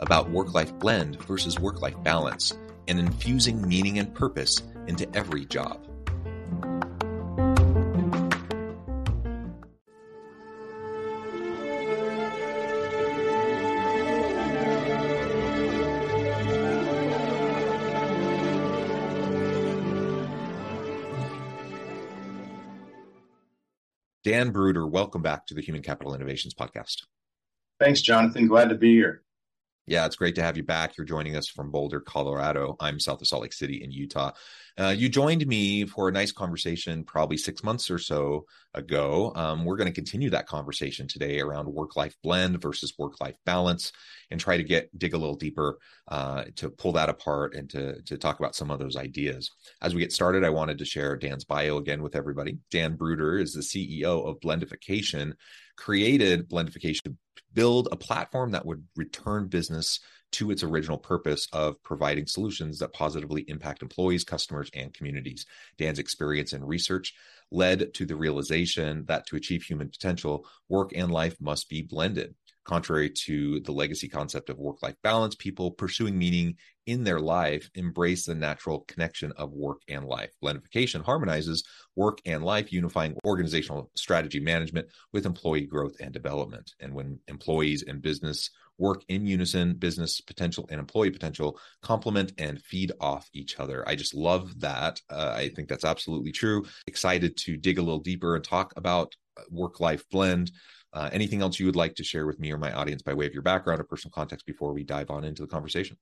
about work life blend versus work life balance and infusing meaning and purpose into every job. Dan Bruder, welcome back to the Human Capital Innovations Podcast. Thanks, Jonathan. Glad to be here. Yeah, it's great to have you back. You're joining us from Boulder, Colorado. I'm south of Salt Lake City in Utah. Uh, you joined me for a nice conversation probably six months or so ago. Um, we're going to continue that conversation today around work life blend versus work life balance and try to get dig a little deeper uh, to pull that apart and to, to talk about some of those ideas. As we get started, I wanted to share Dan's bio again with everybody. Dan Bruder is the CEO of Blendification, created Blendification build a platform that would return business to its original purpose of providing solutions that positively impact employees, customers, and communities. Dan's experience and research led to the realization that to achieve human potential, work and life must be blended. Contrary to the legacy concept of work life balance, people pursuing meaning in their life embrace the natural connection of work and life. Blendification harmonizes work and life, unifying organizational strategy management with employee growth and development. And when employees and business work in unison, business potential and employee potential complement and feed off each other. I just love that. Uh, I think that's absolutely true. Excited to dig a little deeper and talk about work life blend. Uh, anything else you would like to share with me or my audience by way of your background or personal context before we dive on into the conversation?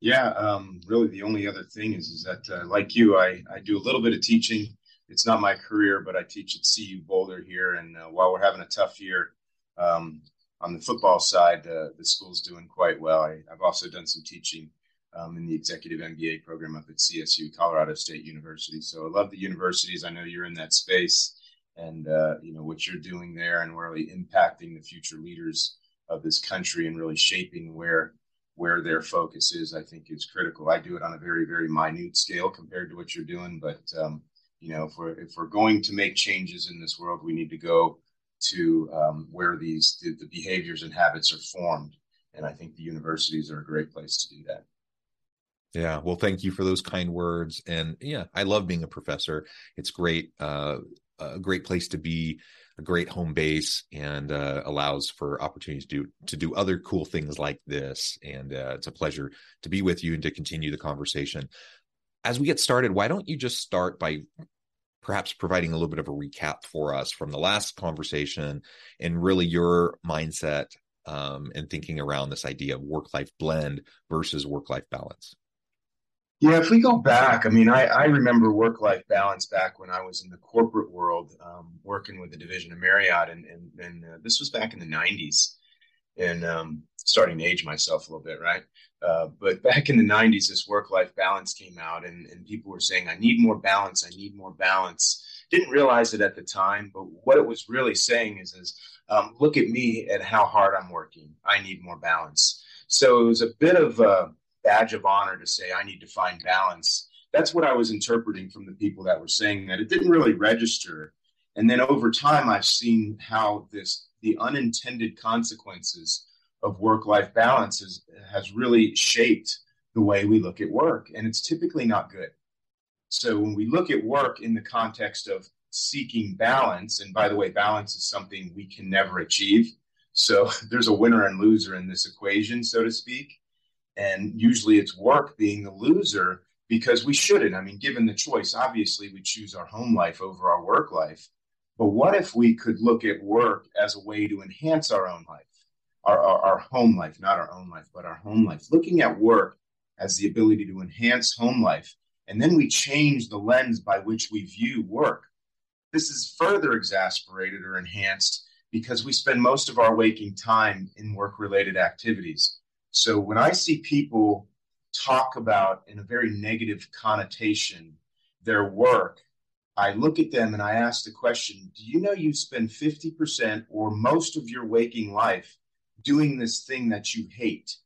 Yeah, um, really, the only other thing is is that, uh, like you, I I do a little bit of teaching. It's not my career, but I teach at CU Boulder here. And uh, while we're having a tough year, um, on the football side, uh, the school's doing quite well. I, have also done some teaching um, in the executive MBA program up at CSU, Colorado State University. So I love the universities. I know you're in that space, and uh, you know what you're doing there, and really impacting the future leaders of this country, and really shaping where where their focus is. I think is critical. I do it on a very very minute scale compared to what you're doing, but um, you know if we're if we're going to make changes in this world, we need to go to um, where these the, the behaviors and habits are formed. And I think the universities are a great place to do that. Yeah, well, thank you for those kind words. And yeah, I love being a professor. It's great, uh, a great place to be, a great home base, and uh, allows for opportunities to do to do other cool things like this. And uh, it's a pleasure to be with you and to continue the conversation. As we get started, why don't you just start by perhaps providing a little bit of a recap for us from the last conversation and really your mindset um, and thinking around this idea of work life blend versus work life balance. Yeah, if we go back, I mean, I, I remember work life balance back when I was in the corporate world, um, working with the division of Marriott, and and, and uh, this was back in the '90s, and um, starting to age myself a little bit, right? Uh, but back in the 90s, this work life balance came out, and, and people were saying, I need more balance. I need more balance. Didn't realize it at the time, but what it was really saying is, is um, look at me and how hard I'm working. I need more balance. So it was a bit of a badge of honor to say, I need to find balance. That's what I was interpreting from the people that were saying that. It didn't really register. And then over time, I've seen how this, the unintended consequences of work life balance has, has really shaped the way we look at work. And it's typically not good. So when we look at work in the context of seeking balance, and by the way, balance is something we can never achieve. So there's a winner and loser in this equation, so to speak. And usually it's work being the loser because we shouldn't. I mean, given the choice, obviously we choose our home life over our work life. But what if we could look at work as a way to enhance our own life, our, our, our home life, not our own life, but our home life? Looking at work as the ability to enhance home life. And then we change the lens by which we view work. This is further exasperated or enhanced because we spend most of our waking time in work related activities. So when I see people talk about in a very negative connotation their work, I look at them and I ask the question Do you know you spend 50% or most of your waking life doing this thing that you hate?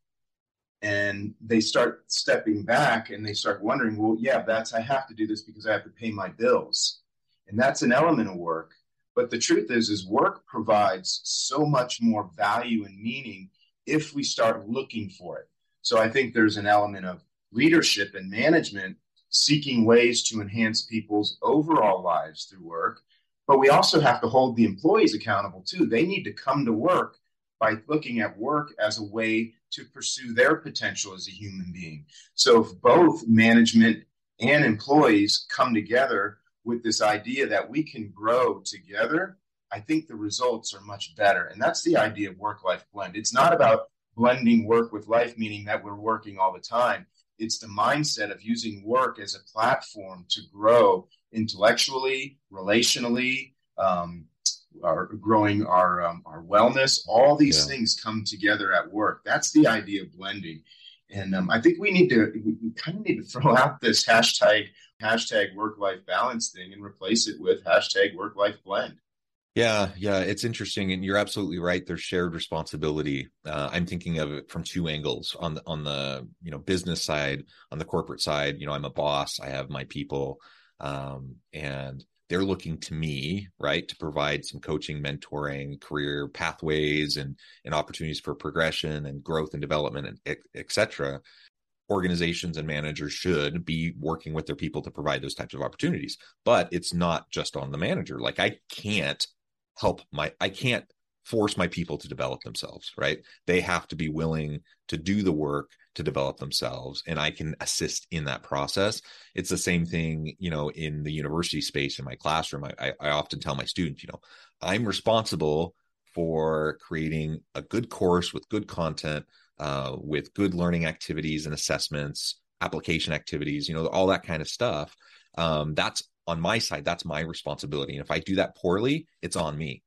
And they start stepping back and they start wondering, well, yeah, that's I have to do this because I have to pay my bills. And that's an element of work. But the truth is, is work provides so much more value and meaning if we start looking for it. So I think there's an element of leadership and management seeking ways to enhance people's overall lives through work. But we also have to hold the employees accountable too. They need to come to work by looking at work as a way to pursue their potential as a human being. So if both management and employees come together with this idea that we can grow together, I think the results are much better. And that's the idea of work life blend. It's not about blending work with life, meaning that we're working all the time. It's the mindset of using work as a platform to grow intellectually, relationally, um, our growing our um, our wellness. All these yeah. things come together at work. That's the idea of blending. And um, I think we need to we kind of need to throw out this hashtag hashtag work life balance thing and replace it with hashtag work life blend. Yeah, yeah, it's interesting, and you're absolutely right. There's shared responsibility. Uh, I'm thinking of it from two angles. On the on the you know business side, on the corporate side, you know, I'm a boss. I have my people, um, and they're looking to me, right, to provide some coaching, mentoring, career pathways, and and opportunities for progression and growth and development, and etc. Organizations and managers should be working with their people to provide those types of opportunities, but it's not just on the manager. Like I can't help my i can't force my people to develop themselves right? They have to be willing to do the work to develop themselves and i can assist in that process. It's the same thing you know in the university space in my classroom. I, I often tell my students you know i'm responsible for creating a good course with good content uh, with good learning activities and assessments application activities you know all that kind of stuff. Um, that's on my side, that's my responsibility. And if I do that poorly, it's on me.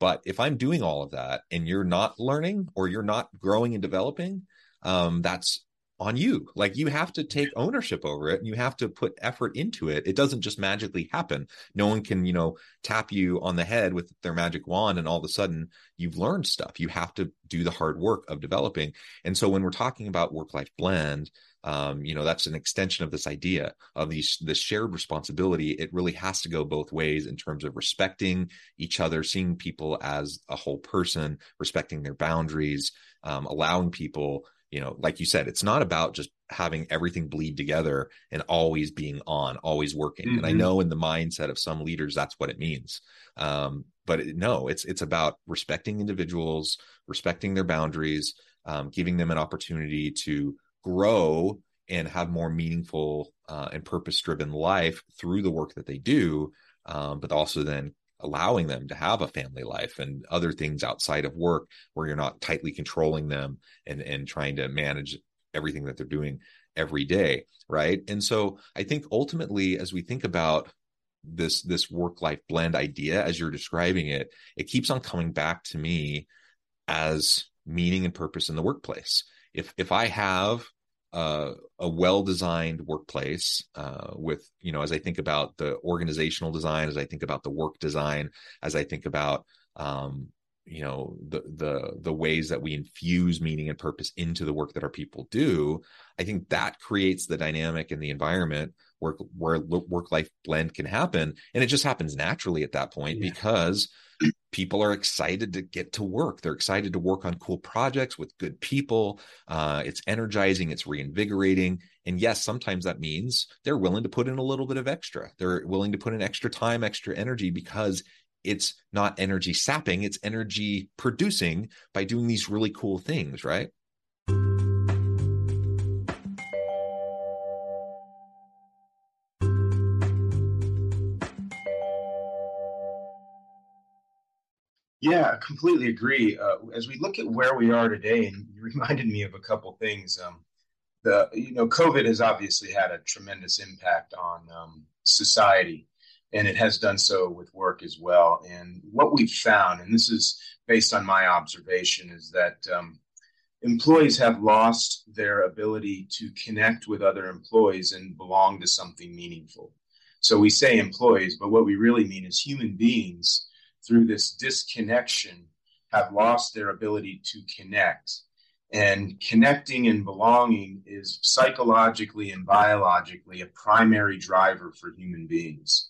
But if I'm doing all of that and you're not learning or you're not growing and developing, um, that's on you. Like you have to take ownership over it and you have to put effort into it. It doesn't just magically happen. No one can, you know, tap you on the head with their magic wand and all of a sudden you've learned stuff. You have to do the hard work of developing. And so when we're talking about work life blend, um, you know that's an extension of this idea of these this shared responsibility it really has to go both ways in terms of respecting each other seeing people as a whole person respecting their boundaries um, allowing people you know like you said it's not about just having everything bleed together and always being on always working mm-hmm. and i mm-hmm. know in the mindset of some leaders that's what it means um, but it, no it's it's about respecting individuals respecting their boundaries um, giving them an opportunity to grow and have more meaningful uh, and purpose driven life through the work that they do, um, but also then allowing them to have a family life and other things outside of work where you're not tightly controlling them and and trying to manage everything that they're doing every day right? And so i think ultimately as we think about this this work life blend idea as you're describing it it keeps on coming back to me as meaning and purpose in the workplace if if I have uh, a well designed workplace uh, with you know as I think about the organizational design, as I think about the work design, as I think about um, you know the the the ways that we infuse meaning and purpose into the work that our people do i think that creates the dynamic and the environment where where work life blend can happen and it just happens naturally at that point yeah. because people are excited to get to work. They're excited to work on cool projects with good people. Uh, it's energizing, it's reinvigorating. And yes, sometimes that means they're willing to put in a little bit of extra. They're willing to put in extra time, extra energy because it's not energy sapping, it's energy producing by doing these really cool things, right? Yeah, I completely agree. Uh, as we look at where we are today, and you reminded me of a couple things. Um, the you know, COVID has obviously had a tremendous impact on um, society, and it has done so with work as well. And what we've found, and this is based on my observation, is that um, employees have lost their ability to connect with other employees and belong to something meaningful. So we say employees, but what we really mean is human beings through this disconnection have lost their ability to connect. And connecting and belonging is psychologically and biologically a primary driver for human beings.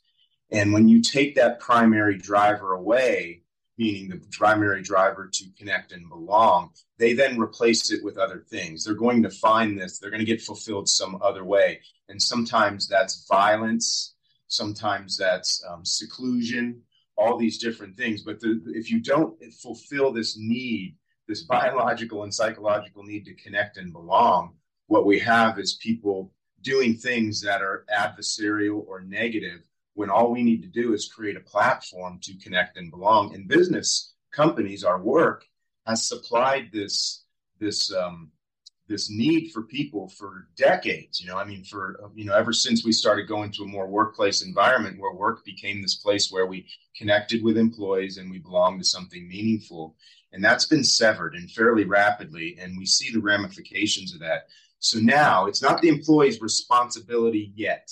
And when you take that primary driver away, meaning the primary driver to connect and belong, they then replace it with other things. They're going to find this, they're going to get fulfilled some other way. And sometimes that's violence, sometimes that's um, seclusion, all these different things. But the, if you don't fulfill this need, this biological and psychological need to connect and belong, what we have is people doing things that are adversarial or negative when all we need to do is create a platform to connect and belong. In business companies, our work has supplied this this um, this need for people for decades. You know, I mean, for you know, ever since we started going to a more workplace environment where work became this place where we connected with employees and we belonged to something meaningful, and that's been severed and fairly rapidly, and we see the ramifications of that. So now it's not the employee's responsibility yet.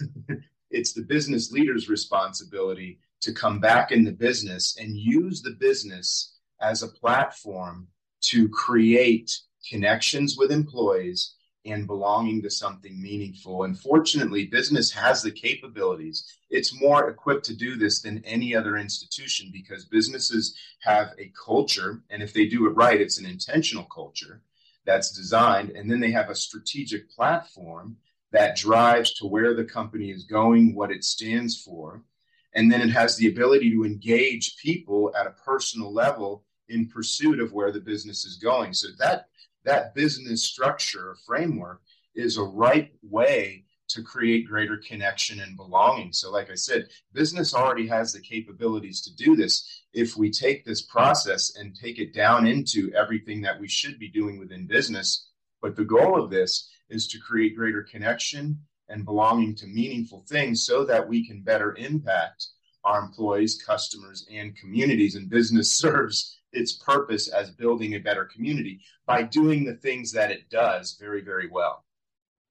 it's the business leader's responsibility to come back in the business and use the business as a platform to create connections with employees, and belonging to something meaningful. And fortunately, business has the capabilities. It's more equipped to do this than any other institution because businesses have a culture. And if they do it right, it's an intentional culture that's designed. And then they have a strategic platform that drives to where the company is going, what it stands for. And then it has the ability to engage people at a personal level in pursuit of where the business is going. So that that business structure framework is a right way to create greater connection and belonging. So, like I said, business already has the capabilities to do this. If we take this process and take it down into everything that we should be doing within business, but the goal of this is to create greater connection and belonging to meaningful things so that we can better impact our employees, customers, and communities. And business serves its purpose as building a better community by doing the things that it does very, very well.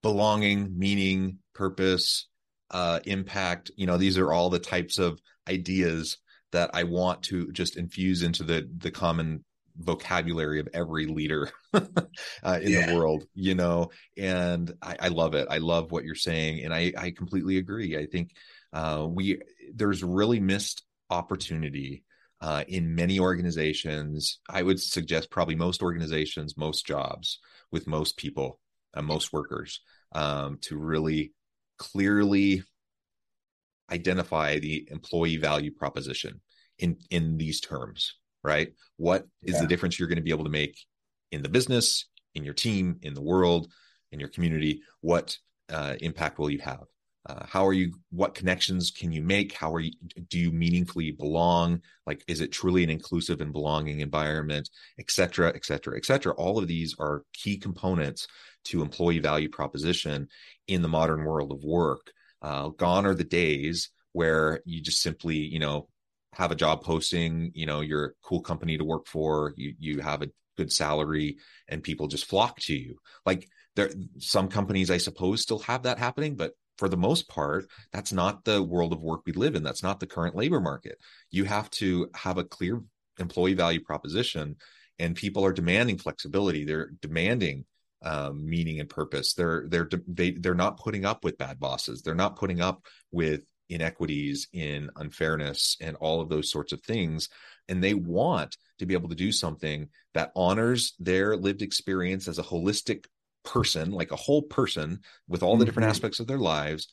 Belonging, meaning, purpose, uh, impact. You know, these are all the types of ideas that I want to just infuse into the the common vocabulary of every leader uh, in yeah. the world you know and I, I, love it i love what you're saying and i i completely agree i think uh, we there's really missed opportunity uh, in many organizations. I would suggest probably most organizations, most jobs with most people, uh, most workers, um, to really clearly identify the employee value proposition in in these terms. Right? What is yeah. the difference you're going to be able to make in the business, in your team, in the world, in your community? What uh, impact will you have? Uh, how are you what connections can you make? How are you do you meaningfully belong? Like is it truly an inclusive and belonging environment et cetera et cetera et cetera? All of these are key components to employee value proposition in the modern world of work. Uh, gone are the days where you just simply you know have a job posting you know you're a cool company to work for you you have a good salary and people just flock to you. Like there some companies i suppose still have that happening but for the most part, that's not the world of work we live in. That's not the current labor market. You have to have a clear employee value proposition, and people are demanding flexibility. They're demanding um, meaning and purpose. They're they're they they're not putting up with bad bosses. They're not putting up with inequities, in unfairness, and all of those sorts of things. And they want to be able to do something that honors their lived experience as a holistic person, like a whole person with all the different mm-hmm. aspects of their lives,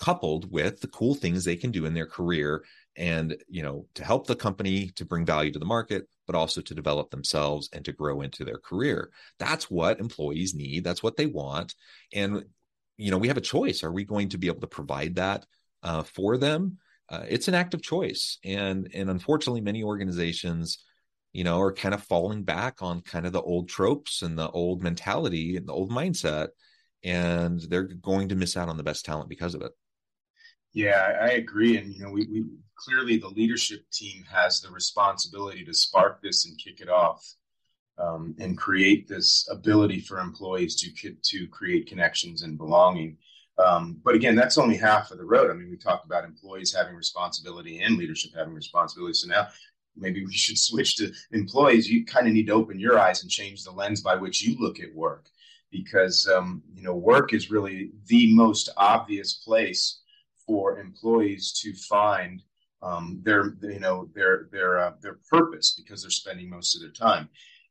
coupled with the cool things they can do in their career and you know to help the company to bring value to the market but also to develop themselves and to grow into their career. That's what employees need. That's what they want. And you know we have a choice. Are we going to be able to provide that uh, for them? Uh, it's an act of choice. And and unfortunately many organizations you know are kind of falling back on kind of the old tropes and the old mentality and the old mindset and they're going to miss out on the best talent because of it yeah, I agree. And, you know, we, we clearly the leadership team has the responsibility to spark this and kick it off um, and create this ability for employees to, to create connections and belonging. Um, but again, that's only half of the road. I mean, we talked about employees having responsibility and leadership having responsibility. So now maybe we should switch to employees. You kind of need to open your eyes and change the lens by which you look at work because, um, you know, work is really the most obvious place for employees to find um, their you know their their uh, their purpose because they're spending most of their time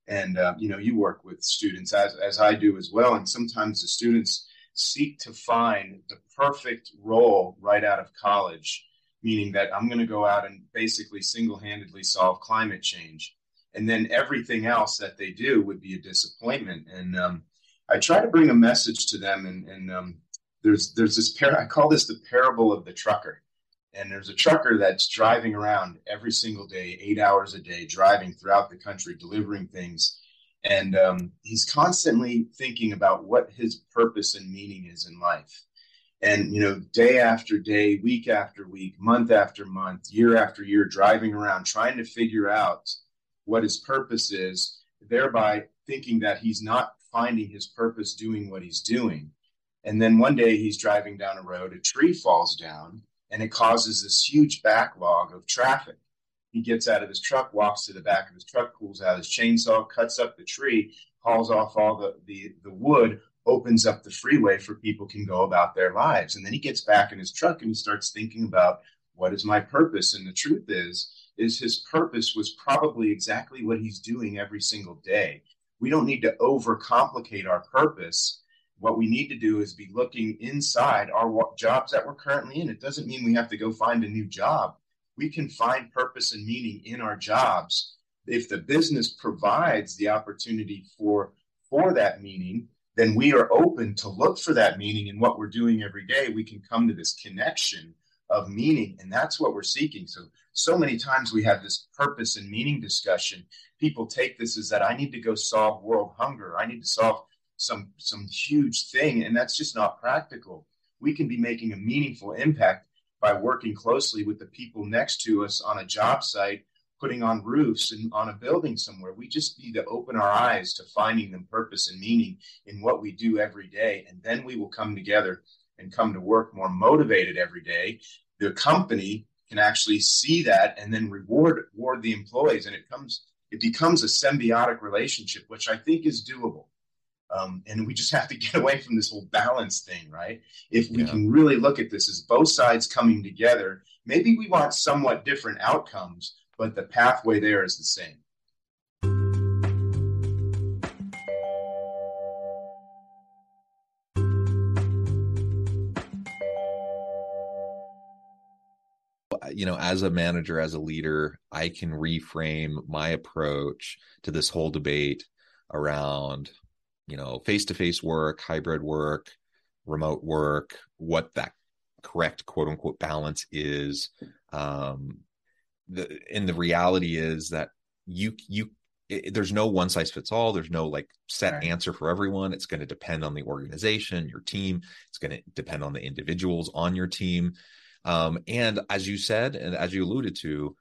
and uh, you know you work with students as as I do as well and sometimes the students seek to find the perfect role right out of college meaning that I'm going to go out and basically single-handedly solve climate change and then everything else that they do would be a disappointment and um, I try to bring a message to them and, and um, there's there's this par- I call this the parable of the trucker. And there's a trucker that's driving around every single day, eight hours a day, driving throughout the country, delivering things. And um, he's constantly thinking about what his purpose and meaning is in life. And, you know, day after day, week after week, month after month, year after year, driving around, trying to figure out what his purpose is, thereby thinking that he's not finding his purpose doing what he's doing. And then one day he's driving down a road, a tree falls down, and it causes this huge backlog of traffic. He gets out of his truck, walks to the back of his truck, pulls out his chainsaw, cuts up the tree, hauls off all the, the, the wood, opens up the freeway for people can go about their lives. And then he gets back in his truck and he starts thinking about what is my purpose? And the truth is, is his purpose was probably exactly what he's doing every single day. We don't need to overcomplicate our purpose what we need to do is be looking inside our jobs that we're currently in. It doesn't mean we have to go find a new job. We can find purpose and meaning in our jobs. If the business provides the opportunity for for that meaning, then we are open to look for that meaning in what we're doing every day. We can come to this connection of meaning, and that's what we're seeking. So, so many times we have this purpose and meaning discussion. People take this as that I need to go solve world hunger. I need to solve some some huge thing and that's just not practical we can be making a meaningful impact by working closely with the people next to us on a job site putting on roofs and on a building somewhere. We just need to open our eyes to finding the purpose and meaning in what we do every day. And then we will come together and come to work more motivated every day. The company can actually see that and then reward reward the employees. And it comes it becomes a symbiotic relationship which i think is doable. Um, and we just have to get away from this whole balance thing, right? If we yeah. can really look at this as both sides coming together, maybe we want somewhat different outcomes, but the pathway there is the same. you know as a manager as a leader i can reframe my approach to this whole debate around you know face to face work, hybrid work, remote work, what that correct quote unquote balance is. Um, the and the reality is that you you it, there's no one size fits all. There's no like set right. answer for everyone. It's going to depend on the organization, your team. It's going to depend on the individuals on your team. Um, and as you said, and as you alluded to,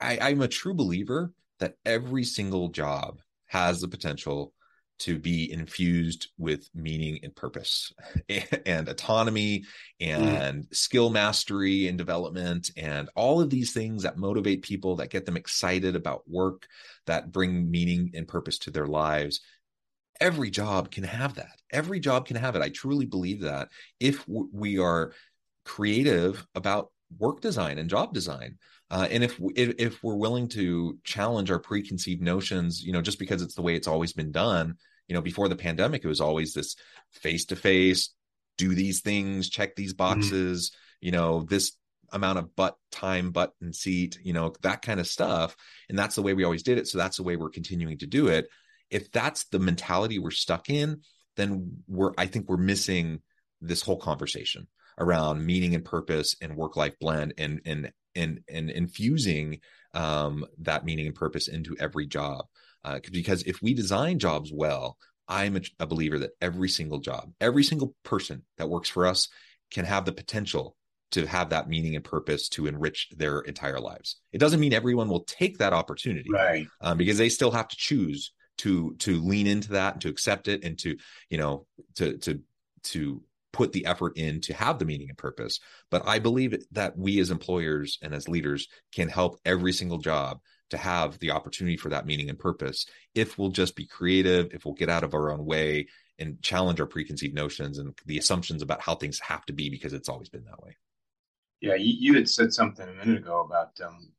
I, I'm a true believer that every single job has the potential to be infused with meaning and purpose and autonomy mm. and mm. skill mastery and development and all of these things that motivate people that get them excited about work that bring meaning and purpose to their lives every job can have that every job can have it i truly believe that if we are creative about work design and job design. Uh, and if, if if we're willing to challenge our preconceived notions, you know, just because it's the way it's always been done, you know, before the pandemic, it was always this face to face, do these things, check these mm-hmm. boxes, mm-hmm. you know, this amount of butt time, butt and seat, you know, that kind of stuff. And that's the way we always did it. So that's the way we're continuing to do it. If that's the mentality we're stuck in, then we're, I think we're missing this whole conversation around meaning and purpose and work life blend and, and, and, and infusing um, that meaning and purpose into every job. Uh, because if we design jobs well, I'm a, a believer that every single job, every single person that works for us can have the potential to have that meaning and purpose to enrich their entire lives. It doesn't mean everyone will take that opportunity, right? Um, because they still have to choose to to lean into that and to accept it and to you know to to to put the effort in to have the meaning and purpose. But I believe that we as employers and as leaders can help every single job to have the opportunity for that meaning and purpose if we'll just be creative, if we'll get out of our own way and challenge our preconceived notions and the assumptions about how things have to be because it's always been that way. Yeah, you, had said something a minute ago about um,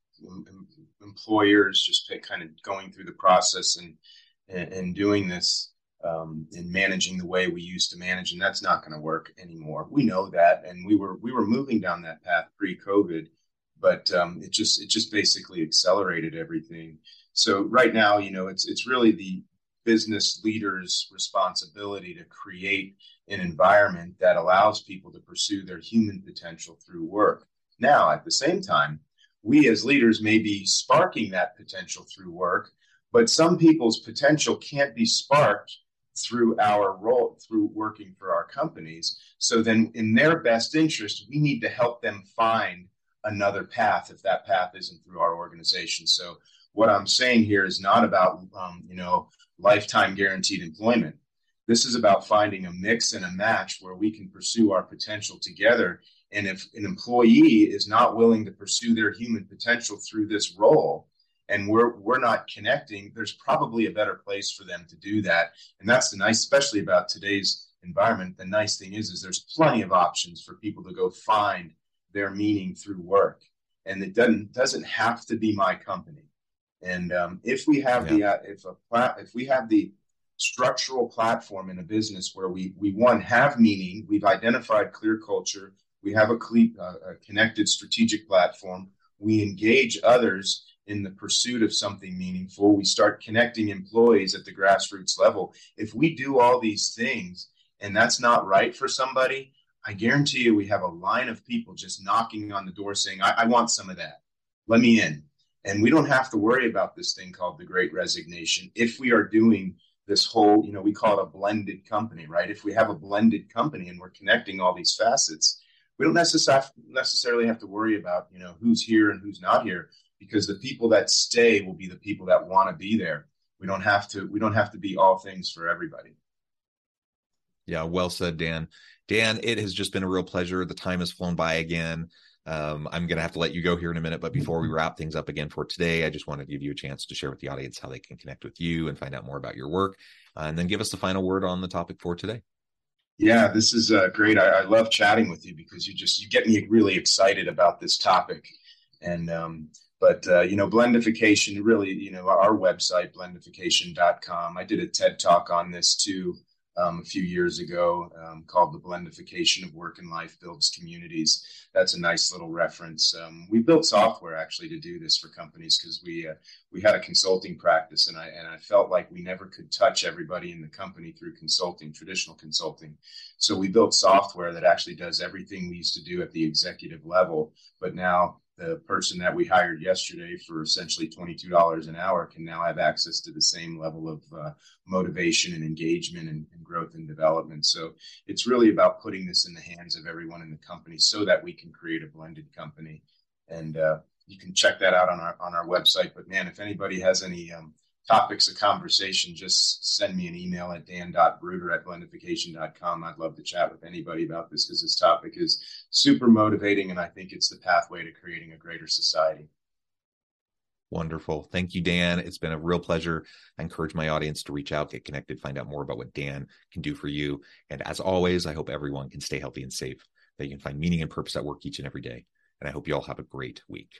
employers just kind of going through the process and, and doing this um, and managing the way we used to manage, and that's not going to work anymore. We know that, and we were we were moving down that path pre-COVID, but um, it just it just basically accelerated everything. So right now, you know, it's it's really the business leaders' responsibility to create an environment that allows people to pursue their human potential through work. Now, at the same time, we as leaders may be sparking that potential through work, but some people's potential can't be sparked through our role through working for our companies. So then in their best interest, we need to help them find another path if that path isn't through our organization. So what I'm saying here is not about um, you know lifetime guaranteed employment. This is about finding a mix and a match where we can pursue our potential together. And if an employee is not willing to pursue their human potential through this role, and we're we're not connecting, there's probably a better place for them to do that. And that's the nice, especially about today's environment. The nice thing is, is there's plenty of options for people to go find their meaning through work, and it doesn't doesn't have to be my company. And um, if we have yeah. the uh, if a if we have the structural platform in a business where we we one have meaning, we've identified clear culture, we have a, cle- uh, a connected strategic platform, we engage others in the pursuit of something meaningful, we start connecting employees at the grassroots level. If we do all these things and that's not right for somebody, I guarantee you we have a line of people just knocking on the door saying, I, I want some of that. Let me in. And we don't have to worry about this thing called the great resignation if we are doing this whole, you know, we call it a blended company, right? If we have a blended company and we're connecting all these facets, we don't necessarily have to worry about, you know, who's here and who's not here because the people that stay will be the people that want to be there. We don't have to we don't have to be all things for everybody. Yeah, well said, Dan. Dan, it has just been a real pleasure. The time has flown by again. Um, I'm going to have to let you go here in a minute, but before we wrap things up again for today, I just want to give you a chance to share with the audience how they can connect with you and find out more about your work, uh, and then give us the final word on the topic for today. Yeah, this is uh, great. I, I, love chatting with you because you just you get me really excited about this topic, and um, but uh, you know blendification really you know our website blendification.com. I did a TED talk on this too um, a few years ago um, called The Blendification of Work and Life Builds Communities. That's a nice little reference. Um, we built software actually to do this for companies because we uh, we had a consulting practice and I and I felt like we never could touch everybody in the company through consulting, traditional consulting. So we built software that actually does everything we used to do at the executive level, but now the person that we hired yesterday for essentially $22 an hour can now have access to the same level of uh, motivation and engagement and, and, growth and development. So it's really about putting this in the hands of everyone in the company so that we can create a blended company. And uh, you can check that out on our on our website. But man, if anybody has any um, topics of conversation, just send me an email at dan.bruder at blendification.com. I'd love to chat with anybody about this because this topic is super motivating and I think it's the pathway to creating a greater society. Wonderful. Thank you, Dan. It's been a real pleasure. I encourage my audience to reach out, get connected, find out more about what Dan can do for you. And as always, I hope everyone can stay healthy and safe, that you can find meaning and purpose at work each and every day. and I hope you all have a great week.